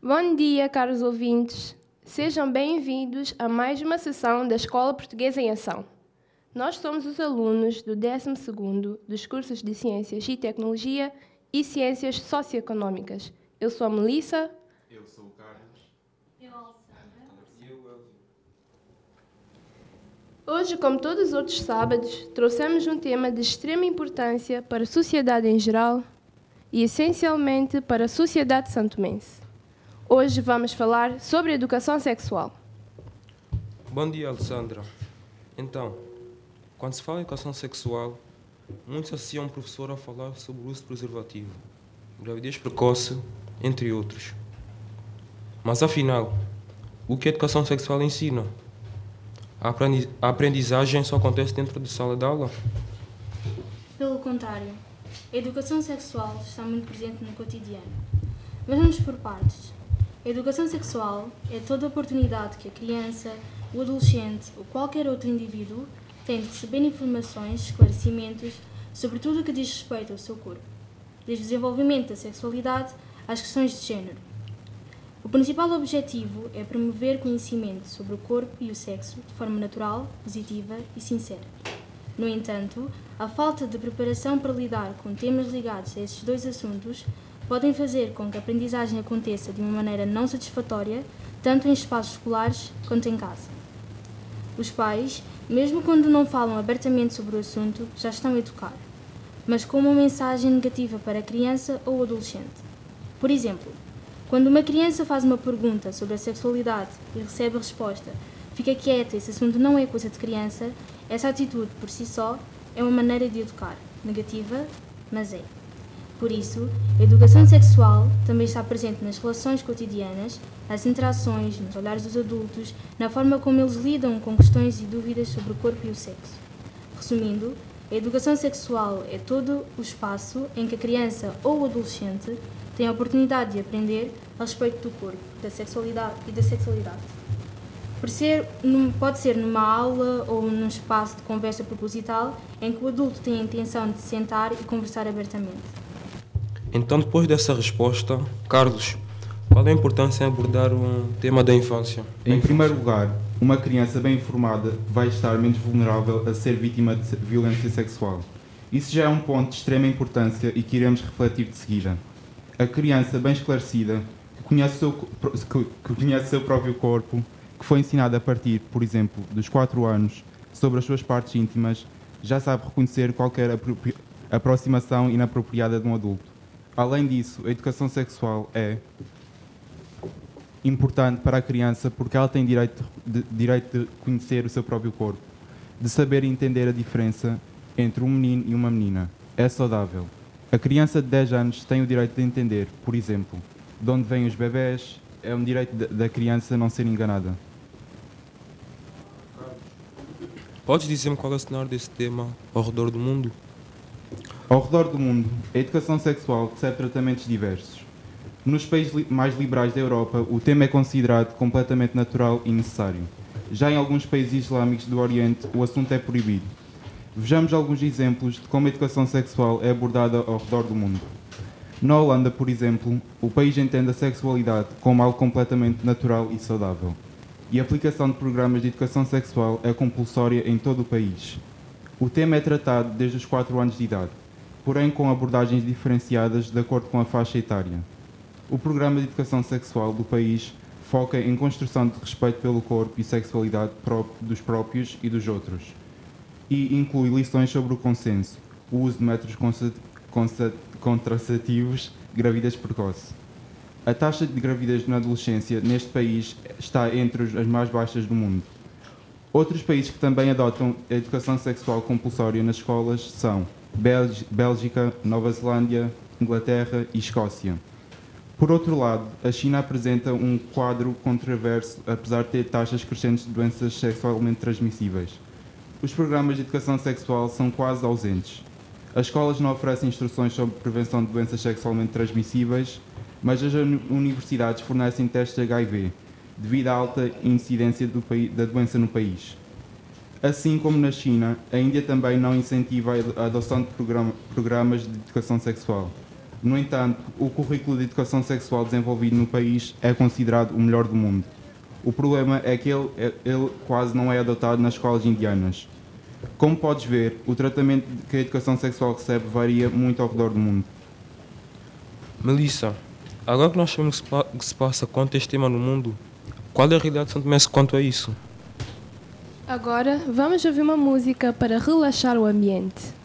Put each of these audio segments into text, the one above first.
Bom dia, caros ouvintes. Sejam bem-vindos a mais uma sessão da Escola Portuguesa em Ação. Nós somos os alunos do 12º dos cursos de Ciências e Tecnologia e Ciências Socioeconômicas. Eu sou a Melissa. Eu sou o Carlos. Eu, Alessandra. E eu, Elvio. Hoje, como todos os outros sábados, trouxemos um tema de extrema importância para a sociedade em geral e essencialmente para a sociedade santomense. Hoje vamos falar sobre educação sexual. Bom dia, Alessandra. Então, quando se fala em educação sexual, muitos associam um professor a falar sobre o uso preservativo, gravidez precoce, entre outros. Mas afinal, o que a educação sexual ensina? A aprendi- a aprendizagem só acontece dentro de sala de aula? Pelo contrário, a educação sexual está muito presente no cotidiano. Mas vamos por partes. A educação sexual é toda oportunidade que a criança, o adolescente ou qualquer outro indivíduo tem de receber informações, esclarecimentos sobre tudo o que diz respeito ao seu corpo, desde o desenvolvimento da sexualidade às questões de género. O principal objetivo é promover conhecimento sobre o corpo e o sexo de forma natural, positiva e sincera. No entanto, a falta de preparação para lidar com temas ligados a esses dois assuntos podem fazer com que a aprendizagem aconteça de uma maneira não satisfatória, tanto em espaços escolares quanto em casa. Os pais, mesmo quando não falam abertamente sobre o assunto, já estão a educar, mas com uma mensagem negativa para a criança ou adolescente. Por exemplo, quando uma criança faz uma pergunta sobre a sexualidade e recebe a resposta fica quieta, esse assunto não é coisa de criança, essa atitude por si só é uma maneira de educar. Negativa, mas é. Por isso, a educação sexual também está presente nas relações cotidianas, nas interações, nos olhares dos adultos, na forma como eles lidam com questões e dúvidas sobre o corpo e o sexo. Resumindo, a educação sexual é todo o espaço em que a criança ou o adolescente tem a oportunidade de aprender a respeito do corpo, da sexualidade e da sexualidade. Ser, pode ser numa aula ou num espaço de conversa proposital em que o adulto tem a intenção de se sentar e conversar abertamente. Então, depois dessa resposta, Carlos, qual é a importância em abordar um tema da infância? Em infância? primeiro lugar, uma criança bem informada vai estar menos vulnerável a ser vítima de violência sexual. Isso já é um ponto de extrema importância e que iremos refletir de seguida. A criança bem esclarecida, que conhece o seu, que conhece o seu próprio corpo, que foi ensinada a partir, por exemplo, dos 4 anos, sobre as suas partes íntimas, já sabe reconhecer qualquer aproximação inapropriada de um adulto. Além disso, a educação sexual é, importante para a criança porque ela tem direito de, direito de conhecer o seu próprio corpo, de saber entender a diferença entre um menino e uma menina. É saudável. A criança de 10 anos tem o direito de entender, por exemplo, de onde vêm os bebés, é um direito da criança não ser enganada. Podes dizer-me qual é o cenário desse tema ao redor do mundo? Ao redor do mundo, a educação sexual recebe tratamentos diversos. Nos países li- mais liberais da Europa, o tema é considerado completamente natural e necessário. Já em alguns países islâmicos do Oriente, o assunto é proibido. Vejamos alguns exemplos de como a educação sexual é abordada ao redor do mundo. Na Holanda, por exemplo, o país entende a sexualidade como algo completamente natural e saudável. E a aplicação de programas de educação sexual é compulsória em todo o país. O tema é tratado desde os 4 anos de idade, porém com abordagens diferenciadas de acordo com a faixa etária. O programa de educação sexual do país foca em construção de respeito pelo corpo e sexualidade dos próprios e dos outros, e inclui lições sobre o consenso, o uso de métodos contraceptivos, gravidez precoce. A taxa de gravidez na adolescência neste país está entre as mais baixas do mundo. Outros países que também adotam a educação sexual compulsória nas escolas são Bélgica, Nova Zelândia, Inglaterra e Escócia. Por outro lado, a China apresenta um quadro controverso, apesar de ter taxas crescentes de doenças sexualmente transmissíveis. Os programas de educação sexual são quase ausentes. As escolas não oferecem instruções sobre prevenção de doenças sexualmente transmissíveis, mas as uni- universidades fornecem testes de HIV, devido à alta incidência do da doença no país. Assim como na China, a Índia também não incentiva a adoção de programa- programas de educação sexual. No entanto, o currículo de educação sexual desenvolvido no país é considerado o melhor do mundo. O problema é que ele, ele quase não é adotado nas escolas indianas. Como podes ver, o tratamento que a educação sexual recebe varia muito ao redor do mundo. Melissa, agora que nós sabemos que se passa quanto a este tema no mundo, qual é a realidade de São Tomé quanto a isso? Agora vamos ouvir uma música para relaxar o ambiente.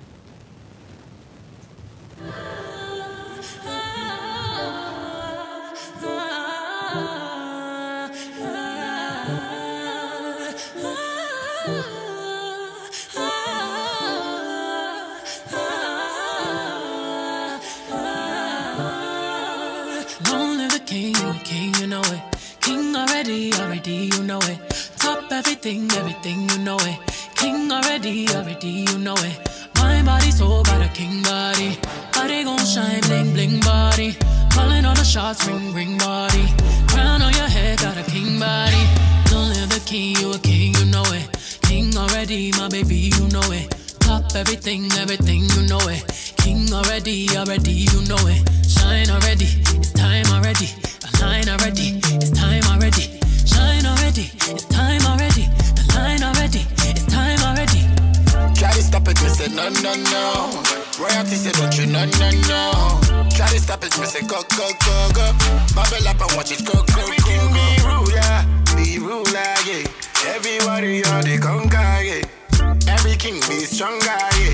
Everybody are the conquer, yeah. Every king be stronger, yeah.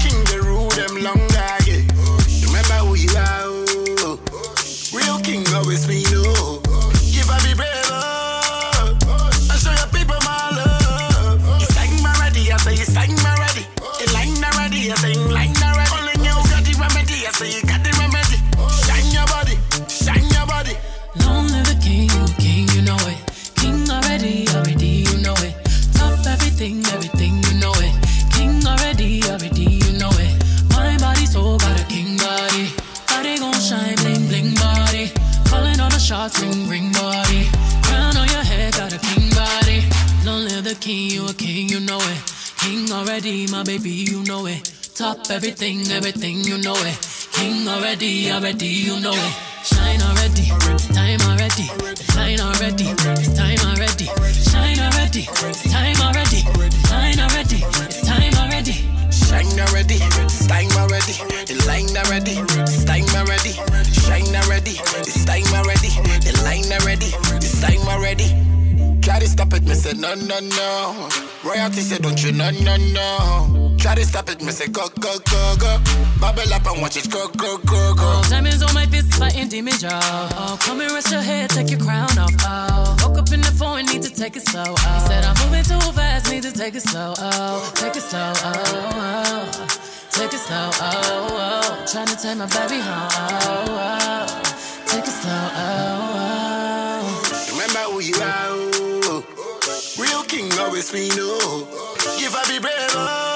King the rule them longer, yeah. Remember who you are, oh. Real king always be Everything, everything, you know it. King already, already, you know it. Shine already, time already. Shine already, it's time already. Shine already, time already. Shine already, it's time already. Shine already, time already. The line already, it's time already. Shine already, it's time already. The line already, it's time already. Try to stop it, me say no, no, no. Royalty say don't you, no, no, no. Try to stop it, me say go, go, go, go. Bubble up and watch it go, go, go, go. Diamonds on my fist, fighting demons, y'all. Oh, come and rest your head, take your crown off. Oh, woke up in the phone, need to take it slow. Oh, he said I'm moving too fast, need to take it slow. Oh, take it slow. Oh, oh. take it slow. Oh, oh. trying to take my baby home. Oh, oh. take it slow. Oh, oh. Remember who you are. oh. Real king always be no. Give I be brave.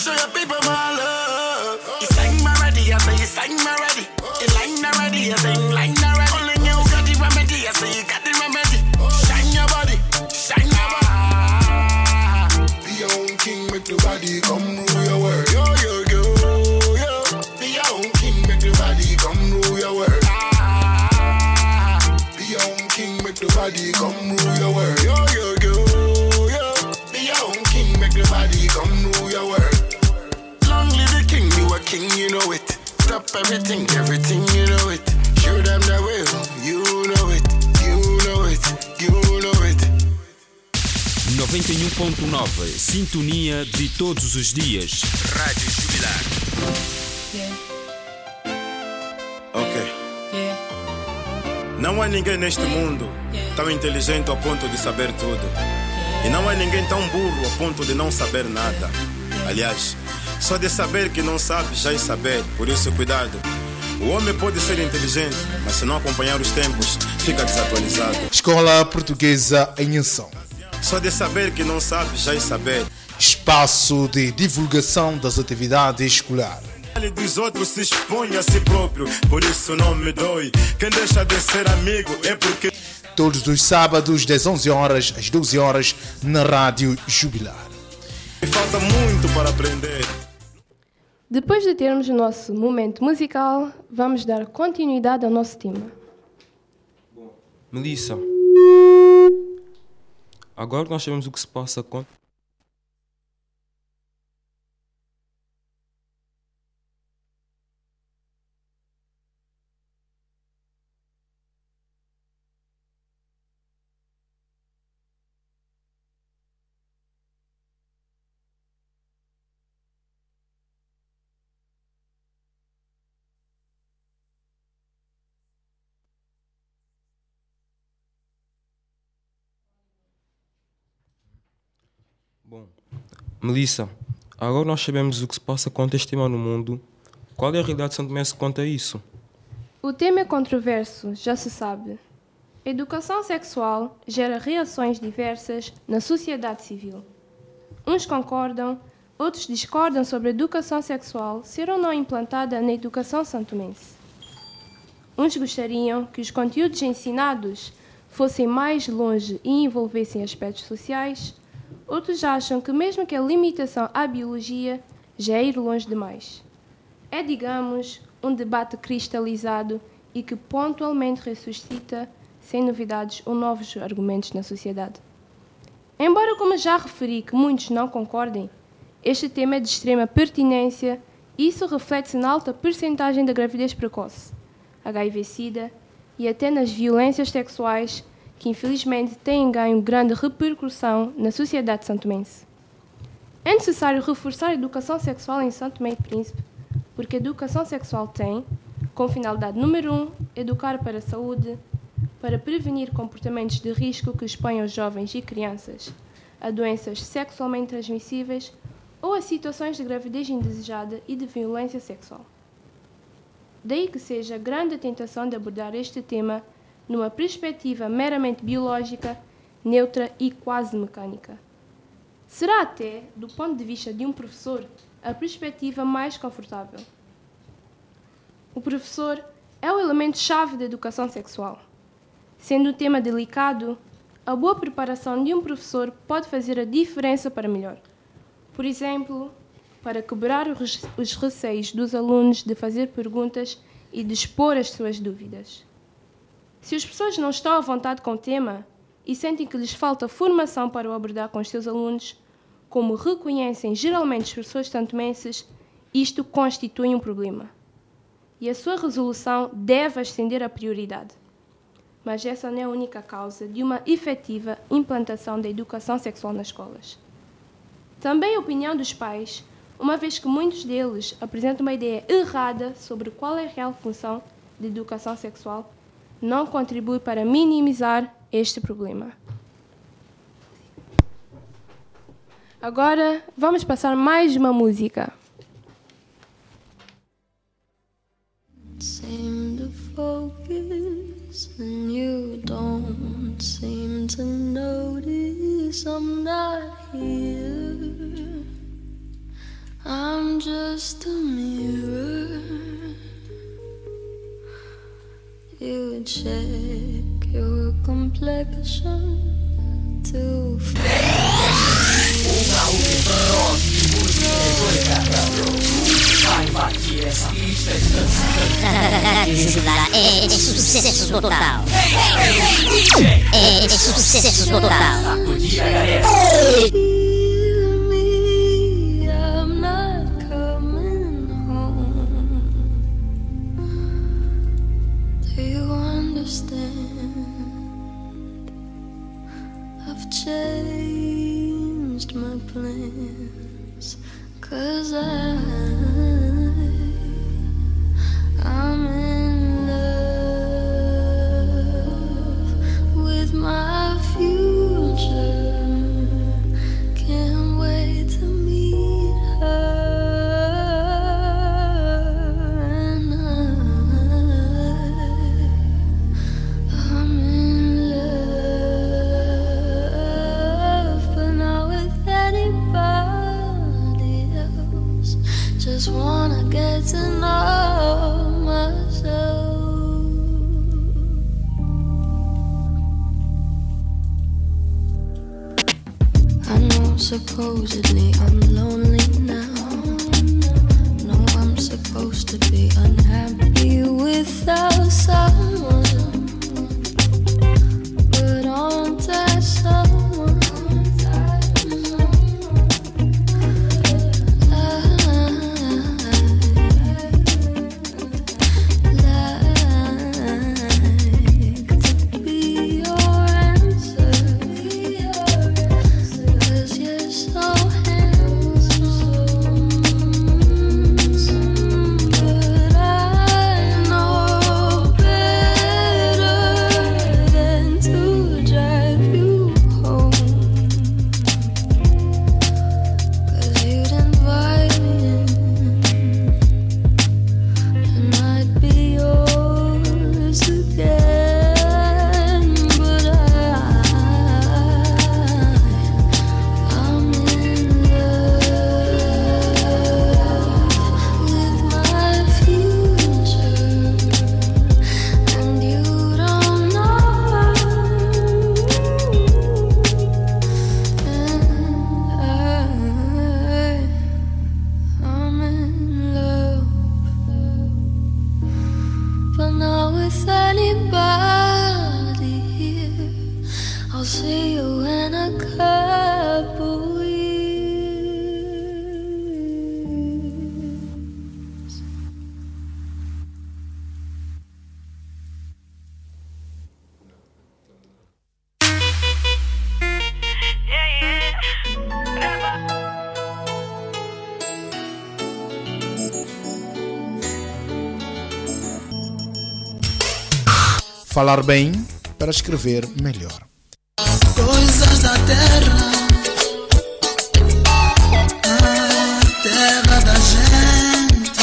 Show your people my love. You sang my ready, I say you sang my ready. You line already, I say you line already. Only you got the remedy, I say you got the remedy. Shine your body, shine your body. Be your own king, make the body come rule your world. Yo, yo, yo, yo. Be your own king, make the body come rule your world. Be your own king, make the body come rule your world. King, you know it. Stop everything, everything, you know it. Show them the way, you know it, you know it, you know it. 91.9 Sintonia de todos os dias. Rádio Jubilar. Yeah, Ok. yeah, Não há ninguém neste mundo tão inteligente ao ponto de saber tudo. E não há ninguém tão burro ao ponto de não saber nada. Aliás, só de saber que não sabe já é saber, por isso cuidado. O homem pode ser inteligente, mas se não acompanhar os tempos, fica desatualizado. Escola Portuguesa em Ação. Só de saber que não sabe já é saber. Espaço de divulgação das atividades escolares. Ele dos outros se expõe a si próprio, por isso não me dói. Quem deixa de ser amigo é porque Todos os sábados, das 11 horas às 12 horas, na Rádio Jubilar. falta muito para aprender. Depois de termos o nosso momento musical, vamos dar continuidade ao nosso tema. Melissa, agora nós sabemos o que se passa com. Bom, Melissa, agora nós sabemos o que se passa com este tema no mundo. Qual é a realidade de Santo Mestre quanto a isso? O tema é controverso, já se sabe. A educação sexual gera reações diversas na sociedade civil. Uns concordam, outros discordam sobre a educação sexual ser ou não implantada na educação santomense. Uns gostariam que os conteúdos ensinados fossem mais longe e envolvessem aspectos sociais, outros acham que, mesmo que a limitação à biologia, já é ir longe demais. É, digamos, um debate cristalizado e que pontualmente ressuscita, sem novidades ou novos argumentos na sociedade. Embora, como já referi, que muitos não concordem, este tema é de extrema pertinência e isso reflete-se na alta percentagem da gravidez precoce, HIV-Sida e até nas violências sexuais que infelizmente têm ganho grande repercussão na sociedade santomense. É necessário reforçar a educação sexual em Santo e Príncipe, porque a educação sexual tem, com finalidade número um, educar para a saúde, para prevenir comportamentos de risco que exponham os jovens e crianças a doenças sexualmente transmissíveis ou a situações de gravidez indesejada e de violência sexual. Daí que seja grande a tentação de abordar este tema numa perspectiva meramente biológica, neutra e quase mecânica. Será até, do ponto de vista de um professor, a perspectiva mais confortável. O professor é o elemento-chave da educação sexual. Sendo um tema delicado, a boa preparação de um professor pode fazer a diferença para melhor. Por exemplo, para quebrar os receios dos alunos de fazer perguntas e de expor as suas dúvidas. Se as pessoas não estão à vontade com o tema e sentem que lhes falta formação para o abordar com os seus alunos, como reconhecem geralmente os professores tantomenses, isto constitui um problema. E a sua resolução deve ascender a prioridade. Mas essa não é a única causa de uma efetiva implantação da educação sexual nas escolas. Também a opinião dos pais, uma vez que muitos deles apresentam uma ideia errada sobre qual é a real função da educação sexual não contribui para minimizar este problema. Agora vamos passar mais uma música. Seem to focus and you don't seem to notice I'm not here. I'm just a mirror. Check your complexion to É, é sucesso total. É, é sucesso total. Falar bem para escrever melhor. Coisas da terra, a terra da gente.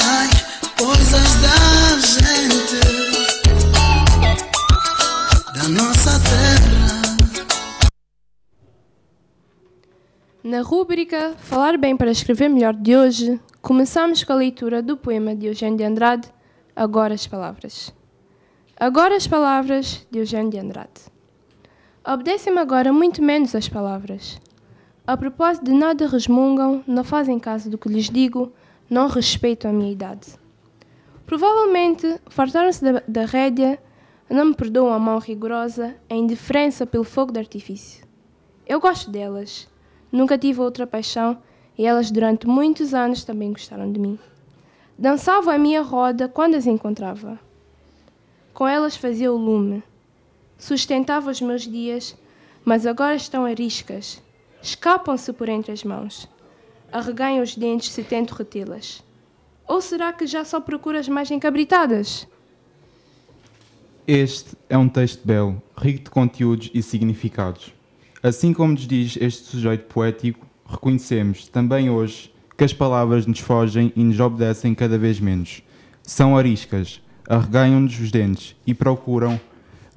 Ai, coisas da gente, da nossa terra. Na rúbrica Falar Bem para Escrever Melhor de hoje, começamos com a leitura do poema de Eugênio de Andrade, Agora as Palavras. Agora as palavras de Eugênio de Andrade. Obedecem-me agora muito menos as palavras. A propósito de nada resmungam, não fazem caso do que lhes digo, não respeitam a minha idade. Provavelmente fartaram-se da, da rédea, não me perdoam a mão rigorosa, a indiferença pelo fogo de artifício. Eu gosto delas. Nunca tive outra paixão e elas durante muitos anos também gostaram de mim. Dançava a minha roda quando as encontrava. Com elas fazia o lume. Sustentava os meus dias, mas agora estão ariscas. Escapam-se por entre as mãos. Arreganho os dentes se tento retê-las. Ou será que já só procuras mais encabritadas? Este é um texto belo, rico de conteúdos e significados. Assim como nos diz este sujeito poético, reconhecemos também hoje que as palavras nos fogem e nos obedecem cada vez menos. São ariscas, arreganham-nos os dentes e procuram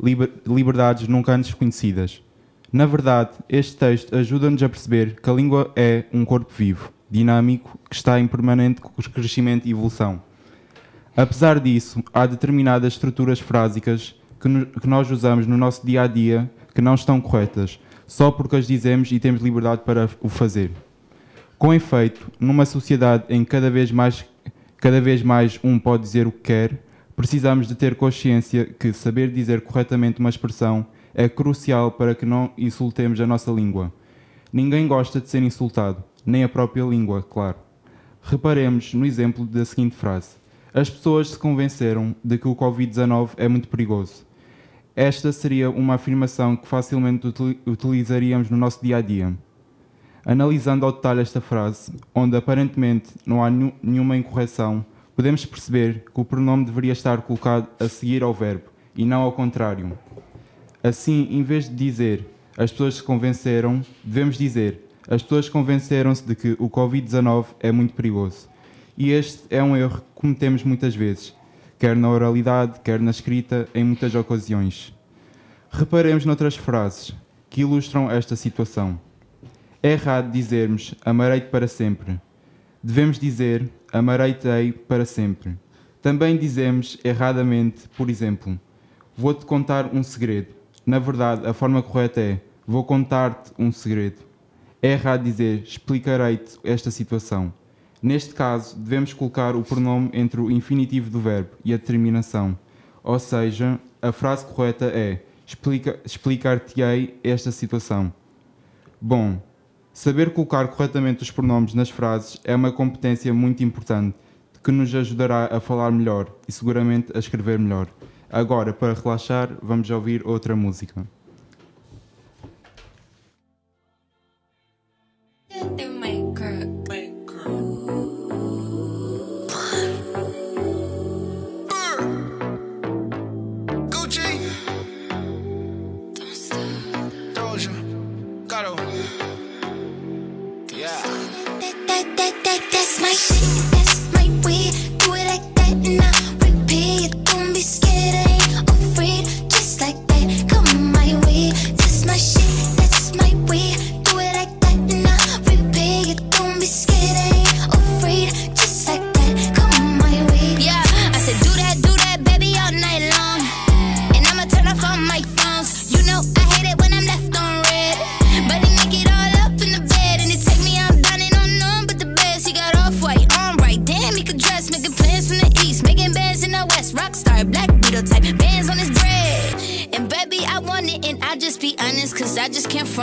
liber liberdades nunca antes conhecidas. Na verdade, este texto ajuda-nos a perceber que a língua é um corpo vivo, dinâmico, que está em permanente crescimento e evolução. Apesar disso, há determinadas estruturas frásicas que, no, que nós usamos no nosso dia a dia que não estão corretas, só porque as dizemos e temos liberdade para o fazer. Com efeito, numa sociedade em que cada vez mais, cada vez mais um pode dizer o que quer, precisamos de ter consciência que saber dizer corretamente uma expressão é crucial para que não insultemos a nossa língua. Ninguém gosta de ser insultado, nem a própria língua, claro. Reparemos no exemplo da seguinte frase: As pessoas se convenceram de que o Covid-19 é muito perigoso. Esta seria uma afirmação que facilmente util utilizaríamos no nosso dia a dia. Analisando ao detalhe esta frase, onde aparentemente não há nenhuma incorreção, podemos perceber que o pronome deveria estar colocado a seguir ao verbo e não ao contrário. Assim, em vez de dizer as pessoas se convenceram, devemos dizer as pessoas convenceram-se de que o Covid-19 é muito perigoso. E este é um erro que cometemos muitas vezes, quer na oralidade, quer na escrita, em muitas ocasiões. Reparemos noutras frases que ilustram esta situação. É errado dizermos amarei-te para sempre. Devemos dizer amarei-te para sempre. Também dizemos erradamente, por exemplo, vou-te contar um segredo. Na verdade, a forma correta é vou contar-te um segredo. É errado dizer explicarei-te esta situação. Neste caso, devemos colocar o pronome entre o infinitivo do verbo e a determinação. Ou seja, a frase correta é Explica, explicar-te-ei esta situação. Bom, saber colocar corretamente os pronomes nas frases é uma competência muito importante que nos ajudará a falar melhor e seguramente a escrever melhor. Agora, para relaxar, vamos ouvir outra música.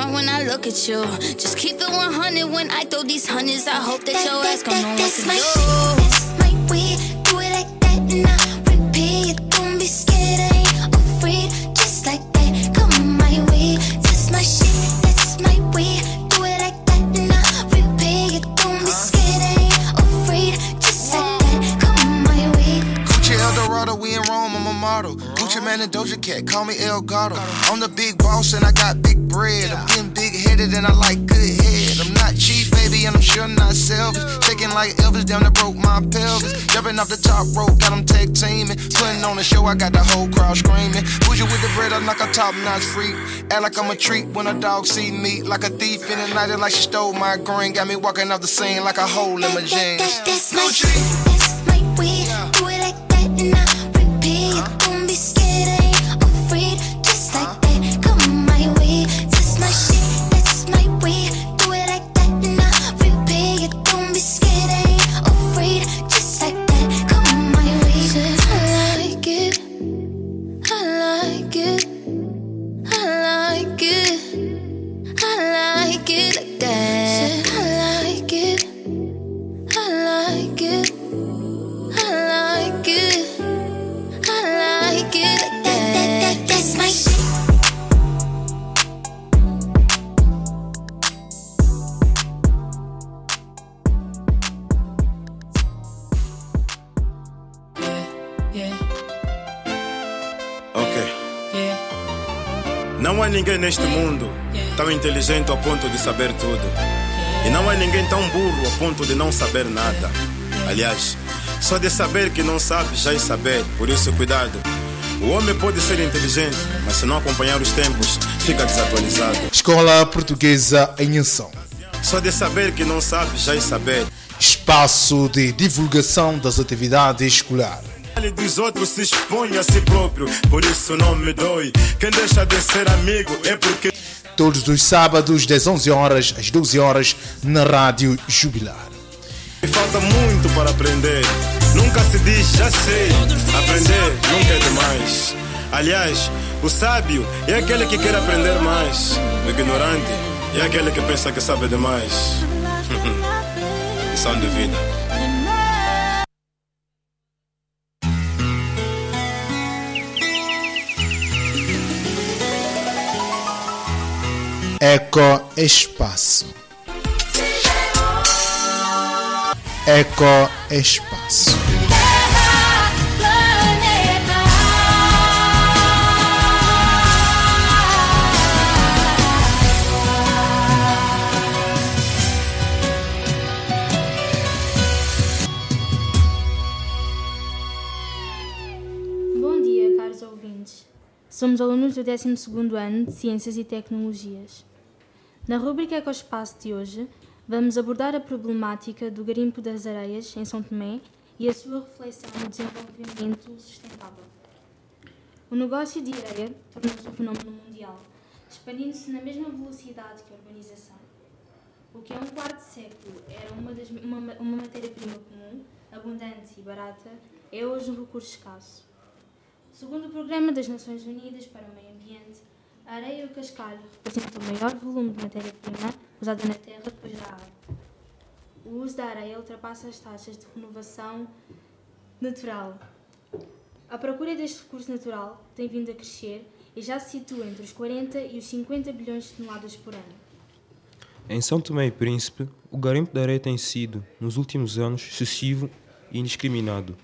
Front when I look at you. Just keep it 100 when I throw these hundreds. I hope that your ass gon' know what to my do. shit, that's my way. Do it like that and I repeat. Don't be scared, I ain't afraid. Just like that, come my way. That's my shit, that's my way. Do it like that and I repeat. Don't be scared, I ain't afraid. Just like that, come my way. Gucci Eldorado, we in Rome, I'm a model. Gucci Man and Doja Cat, call me El Gato. I'm the big boss and I got big bread. I'm getting big headed and I like good head. I'm not cheap, baby, and I'm sure not selfish. Shaking like Elvis, down that broke my pelvis. Jumping off the top rope, got them tag teaming. Putting on the show, I got the whole crowd screaming. Bougie with the bread, I'm like a top notch freak. Act like I'm a treat when a dog see me. Like a thief in the night, like she stole my green. Got me walking off the scene like a hole in my jeans. Saber tudo. E não há ninguém tão burro ao ponto de não saber nada. Aliás, só de saber que não sabe já é saber, por isso cuidado. O homem pode ser inteligente, mas se não acompanhar os tempos, fica desatualizado. Escola Portuguesa em Ação. Só de saber que não sabe já é saber. Espaço de divulgação das atividades escolares. Ele dos outros se expõe a si próprio, por isso não me dói. Quem deixa de ser amigo é porque. Todos os sábados, das 11 horas às 12 horas, na Rádio Jubilar. E falta muito para aprender. Nunca se diz já sei. Aprender nunca é demais. Aliás, o sábio é aquele que quer aprender mais. O ignorante é aquele que pensa que sabe demais. Lição de vida. Eco Espaço. Eco Espaço. Bom dia, caros ouvintes. Somos alunos do 12º ano de Ciências e Tecnologias. Na rúbrica Ecoespaço de hoje, vamos abordar a problemática do garimpo das areias em São Tomé e a sua reflexão no desenvolvimento sustentável. O negócio de areia tornou-se um fenómeno mundial, expandindo-se na mesma velocidade que a urbanização. O que há um quarto século era uma, das- uma, uma matéria-prima comum, abundante e barata, é hoje um recurso escasso. Segundo o Programa das Nações Unidas para o Meio Ambiente, a areia e o cascalho representam o maior volume de matéria-prima usada na Terra depois da água. O uso da areia ultrapassa as taxas de renovação natural. A procura deste recurso natural tem vindo a crescer e já se situa entre os 40 e os 50 bilhões de toneladas por ano. Em São Tomé e Príncipe, o garimpo da areia tem sido, nos últimos anos, excessivo e indiscriminado.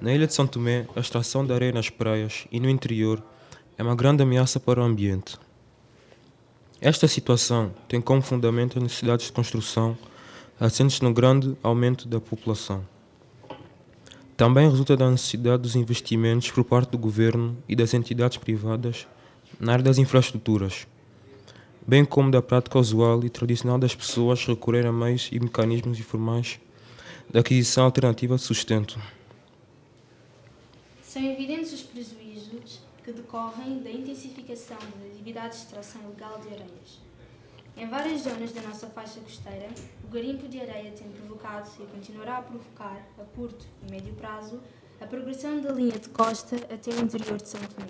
Na ilha de São Tomé, a extração de areia nas praias e no interior é uma grande ameaça para o ambiente. Esta situação tem como fundamento as necessidades de construção assentes no grande aumento da população. Também resulta da necessidade dos investimentos por parte do governo e das entidades privadas na área das infraestruturas, bem como da prática usual e tradicional das pessoas recorrer a meios e mecanismos informais de aquisição alternativa de sustento. São evidentes os prejuízos que decorrem da intensificação das atividades de extração ilegal de areias. Em várias zonas da nossa faixa costeira, o garimpo de areia tem provocado e continuará a provocar, a curto e médio prazo, a progressão da linha de costa até o interior de São Tomé.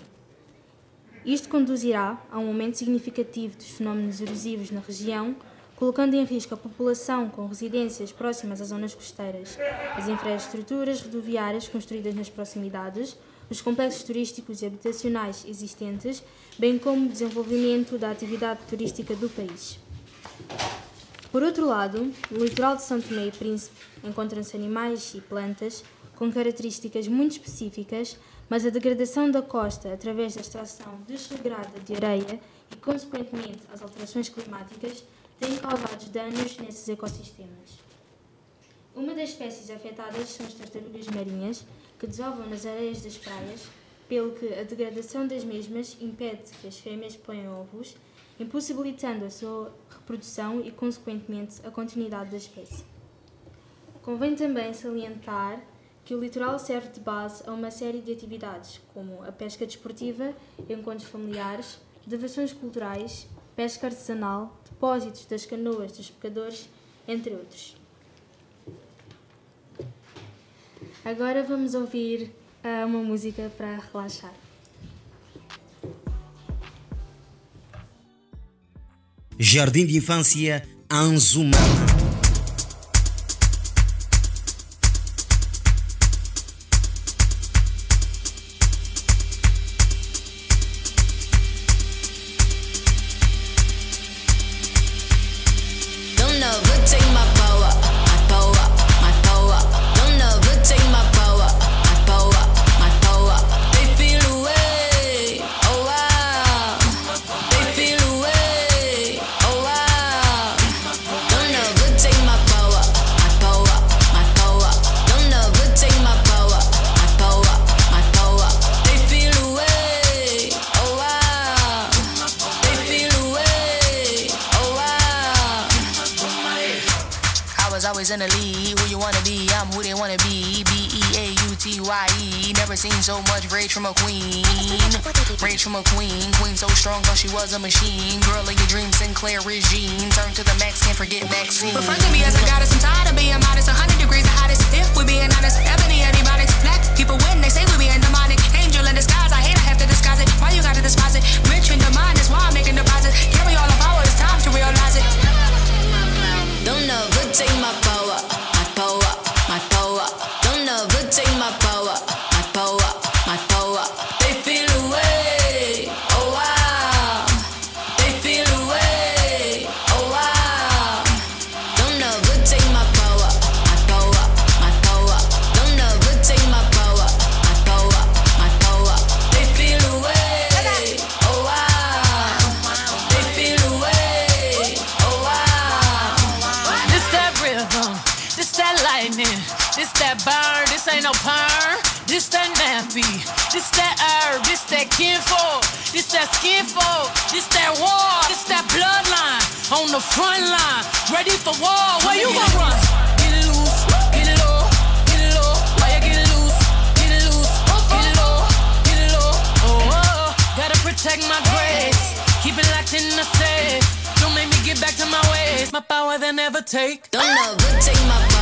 Isto conduzirá a um aumento significativo dos fenómenos erosivos na região, colocando em risco a população com residências próximas às zonas costeiras, as infraestruturas rodoviárias construídas nas proximidades, os complexos turísticos e habitacionais existentes, bem como o desenvolvimento da atividade turística do país. Por outro lado, no litoral de São Tomé e Príncipe encontram-se animais e plantas com características muito específicas, mas a degradação da costa através da extração desregrada de areia e, consequentemente, as alterações climáticas têm causado danos nesses ecossistemas. Uma das espécies afetadas são as tartarugas marinhas, que desovam nas areias das praias, pelo que a degradação das mesmas impede que as fêmeas ponham ovos, impossibilitando a sua reprodução e, consequentemente, a continuidade da espécie. Convém também salientar que o litoral serve de base a uma série de atividades, como a pesca desportiva, encontros familiares, diversões culturais, pesca artesanal, depósitos das canoas dos pescadores, entre outros. Agora vamos ouvir ah, uma música para relaxar. Jardim de Infância Anzuma. She was a machine. Girl of your dreams, Sinclair regime. Turn to the max, can't forget Maxine. Refer to me as a goddess, this that uh, herb, this that kinfolk, this that skinfolk, this that war, this that bloodline on the front line, ready for war. Where you gonna run? Get loose, get low, get low. Why you get loose, get loose, get low, get low. Oh, oh, gotta protect my grace, keep it locked in the safe. Don't make me get back to my ways. My power they never take. Don't ever take my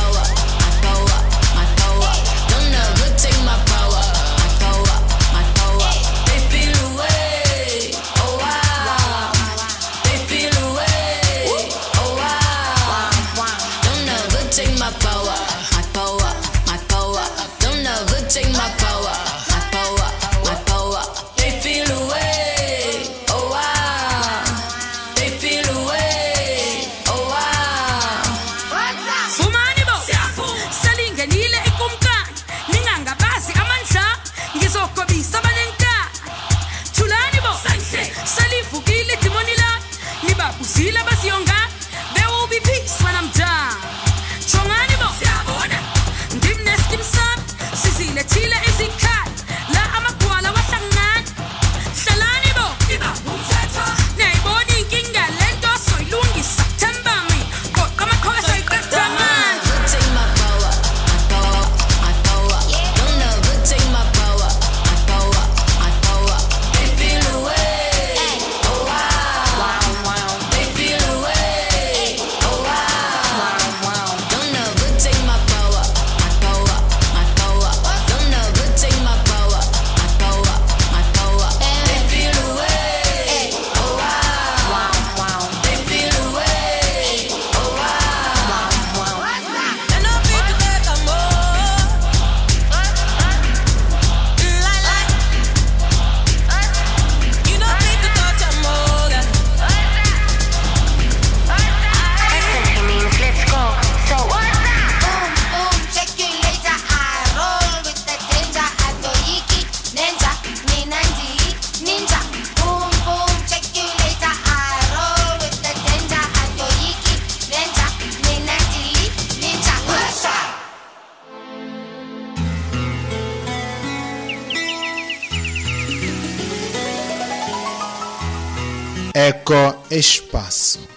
Espaço.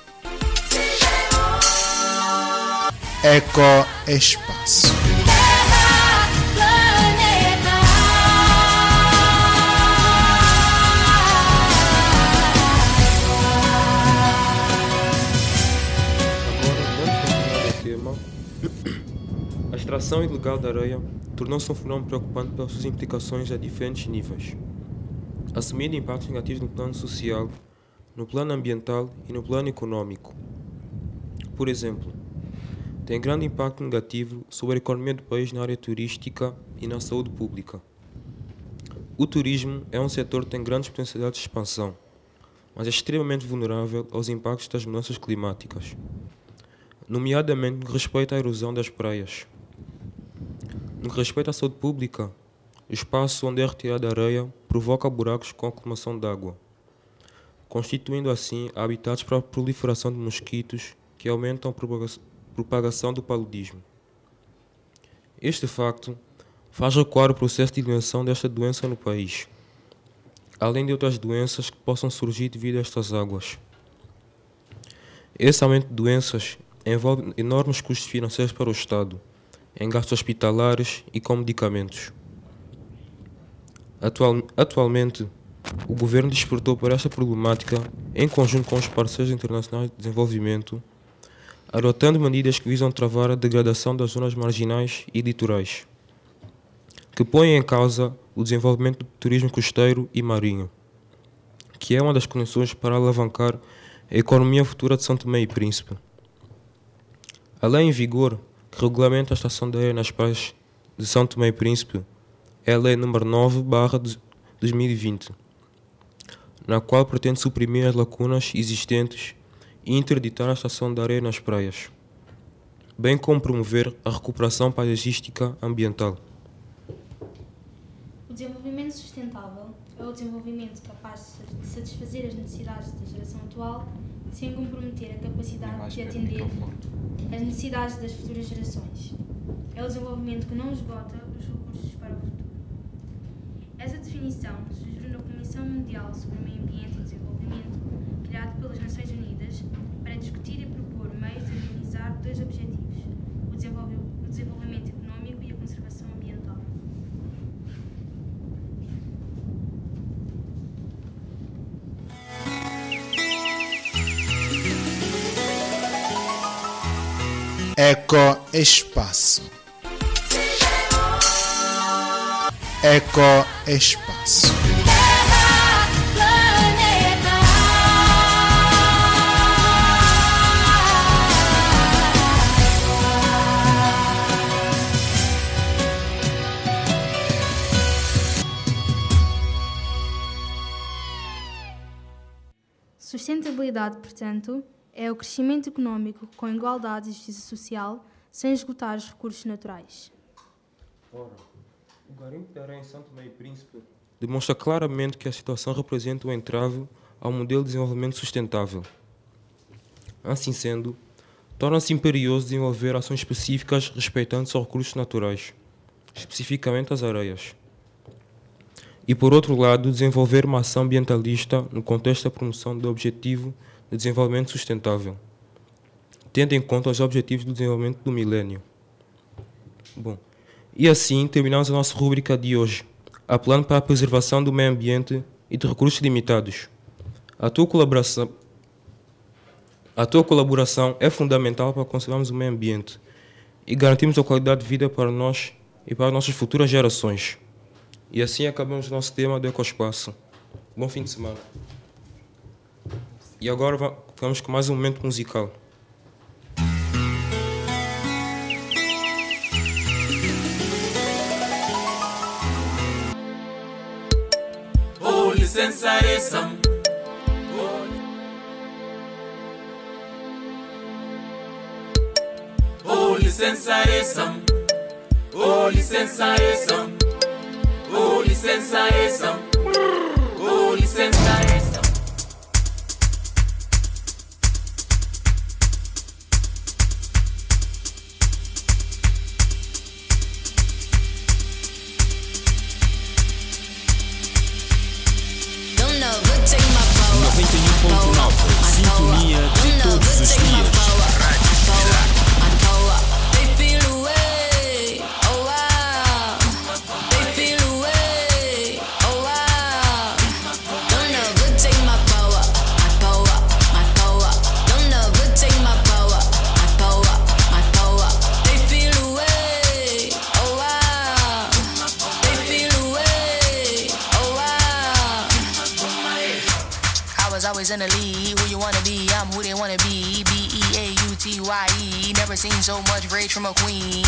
Eco Espaço. o tema, a extração ilegal da areia tornou-se um fenómeno preocupante pelas suas implicações a diferentes níveis, assumindo impactos negativos no plano social, no plano ambiental e no plano econômico. Por exemplo, tem grande impacto negativo sobre a economia do país na área turística e na saúde pública. O turismo é um setor que tem grandes potencialidades de expansão, mas é extremamente vulnerável aos impactos das mudanças climáticas nomeadamente no que respeita à erosão das praias. No que respeita à saúde pública, o espaço onde é retirada areia provoca buracos com acumulação de água, constituindo assim habitats para a proliferação de mosquitos que aumentam a propaga- propagação do paludismo. Este facto faz recuar o processo de eliminação desta doença no país, além de outras doenças que possam surgir devido a estas águas. Esse aumento de doenças envolve enormes custos financeiros para o Estado, em gastos hospitalares e com medicamentos. Atual- atualmente, o governo despertou para esta problemática em conjunto com os parceiros internacionais de desenvolvimento, adotando medidas que visam travar a degradação das zonas marginais e litorais, que põem em causa o desenvolvimento do turismo costeiro e marinho, que é uma das condições para alavancar a economia futura de São Tomé e Príncipe. A lei em vigor que regulamenta a estação de areia nas praias de São Tomé e Príncipe é a Lei nº 9 2020, na qual pretende suprimir as lacunas existentes e interditar a estação de areia nas praias, bem como promover a recuperação paisagística ambiental. O desenvolvimento sustentável é o desenvolvimento capaz de satisfazer as necessidades da geração atual sem comprometer a capacidade de atender às necessidades das futuras gerações. É o desenvolvimento que não esgota os recursos para o futuro. Essa definição surgiu na Comissão Mundial sobre o Meio Ambiente e Desenvolvimento, criada pelas Nações Unidas, para discutir e propor meios de realizar dois objetivos: o desenvolvimento económico e a conservação ambiental. Eco Eco Espaço. Sustentabilidade, portanto, é o crescimento económico com igualdade e justiça social, sem esgotar os recursos naturais. Ora, o garimpo de areia em São Tomé e Príncipe demonstra claramente que a situação representa um entrave ao modelo de desenvolvimento sustentável. Assim sendo, torna-se imperioso desenvolver ações específicas respeitantes aos recursos naturais, especificamente as areias. E, por outro lado, desenvolver uma ação ambientalista no contexto da promoção do Objetivo de Desenvolvimento Sustentável, tendo em conta os Objetivos do Desenvolvimento do Milênio. Bom, e assim terminamos a nossa rúbrica de hoje, apelando para a preservação do meio ambiente e de recursos limitados. A tua colaboração, a tua colaboração é fundamental para conservarmos o meio ambiente e garantirmos a qualidade de vida para nós e para as nossas futuras gerações. E assim acabamos o nosso tema do Ecoespaço. Bom fim de semana. E agora va- vamos com mais um momento musical. Oh, licença essa. Oh, licença essa. Oh, licença essa. Sintonia de todos os dias. The lead. Who you wanna be? I'm who they wanna be. B E A U T Y E. Never seen so much rage from a queen.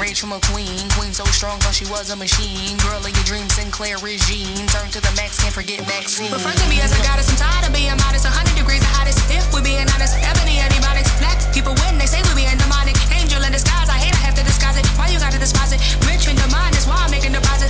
Rage from a queen. Queen so strong, thought she was a machine. Girl of your dreams, Sinclair regime. Turn to the max, can't forget vaccine. Refer to me as a goddess, I'm tired of being modest. 100 degrees the hottest. If we being honest, ebony antibiotics. Black people win, they say we being demonic. Angel in disguise, I hate I have to disguise it. Why you gotta despise it? Rich in demand, that's why I'm making deposit.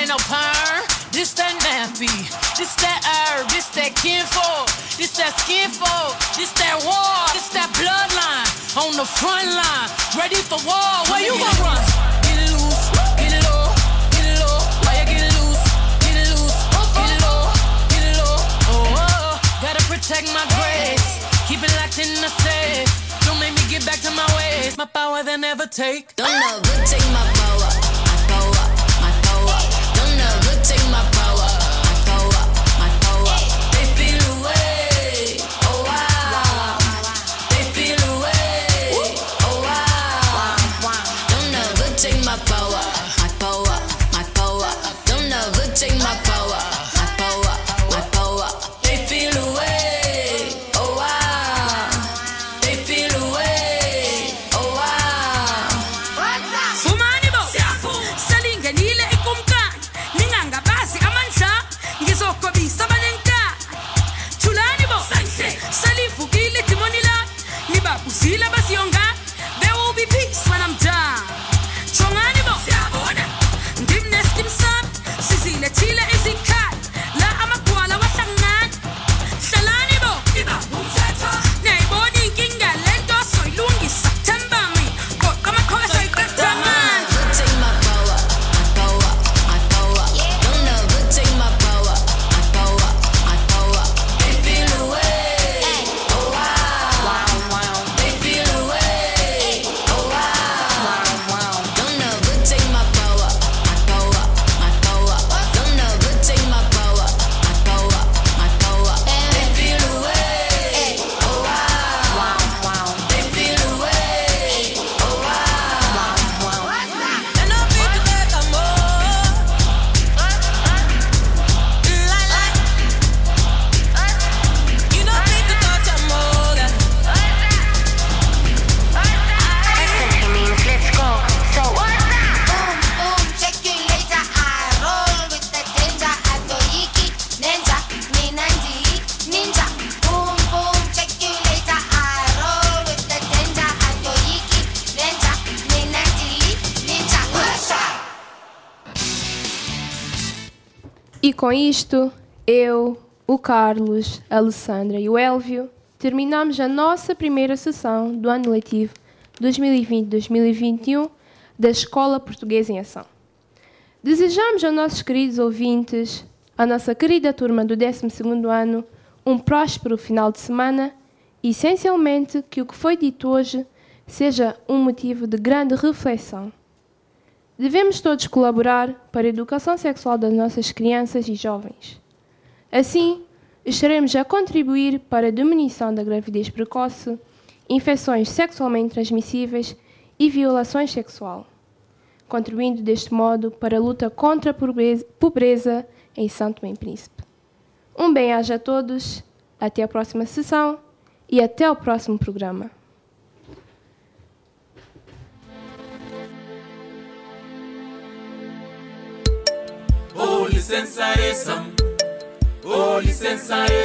Ain't no perm. This that nappy, this that herb, this that kinfolk, this that skinfolk, this that war, this that bloodline on the front line, ready for war. Where you gonna run? Get it loose, get it low, get it low. Why you get loose, get it loose, get it low, get it low. Oh, oh, gotta protect my grace, keep it locked in the safe. Don't make me get back to my ways. My power they never take. Don't never take my power, com isto, eu, o Carlos, a Alessandra e o Elvio terminamos a nossa primeira sessão do ano letivo 2020-2021 da Escola Portuguesa em Ação. Desejamos aos nossos queridos ouvintes, à nossa querida turma do 12º ano, um próspero final de semana e, essencialmente, que o que foi dito hoje seja um motivo de grande reflexão. Devemos todos colaborar para a educação sexual das nossas crianças e jovens. Assim, estaremos a contribuir para a diminuição da gravidez precoce, infecções sexualmente transmissíveis e violações sexual, contribuindo deste modo para a luta contra a pobreza- em Santo Tomé e Príncipe. Um bem-aja a todos, até a próxima sessão e até o próximo programa. Licença essa, oh licença essa.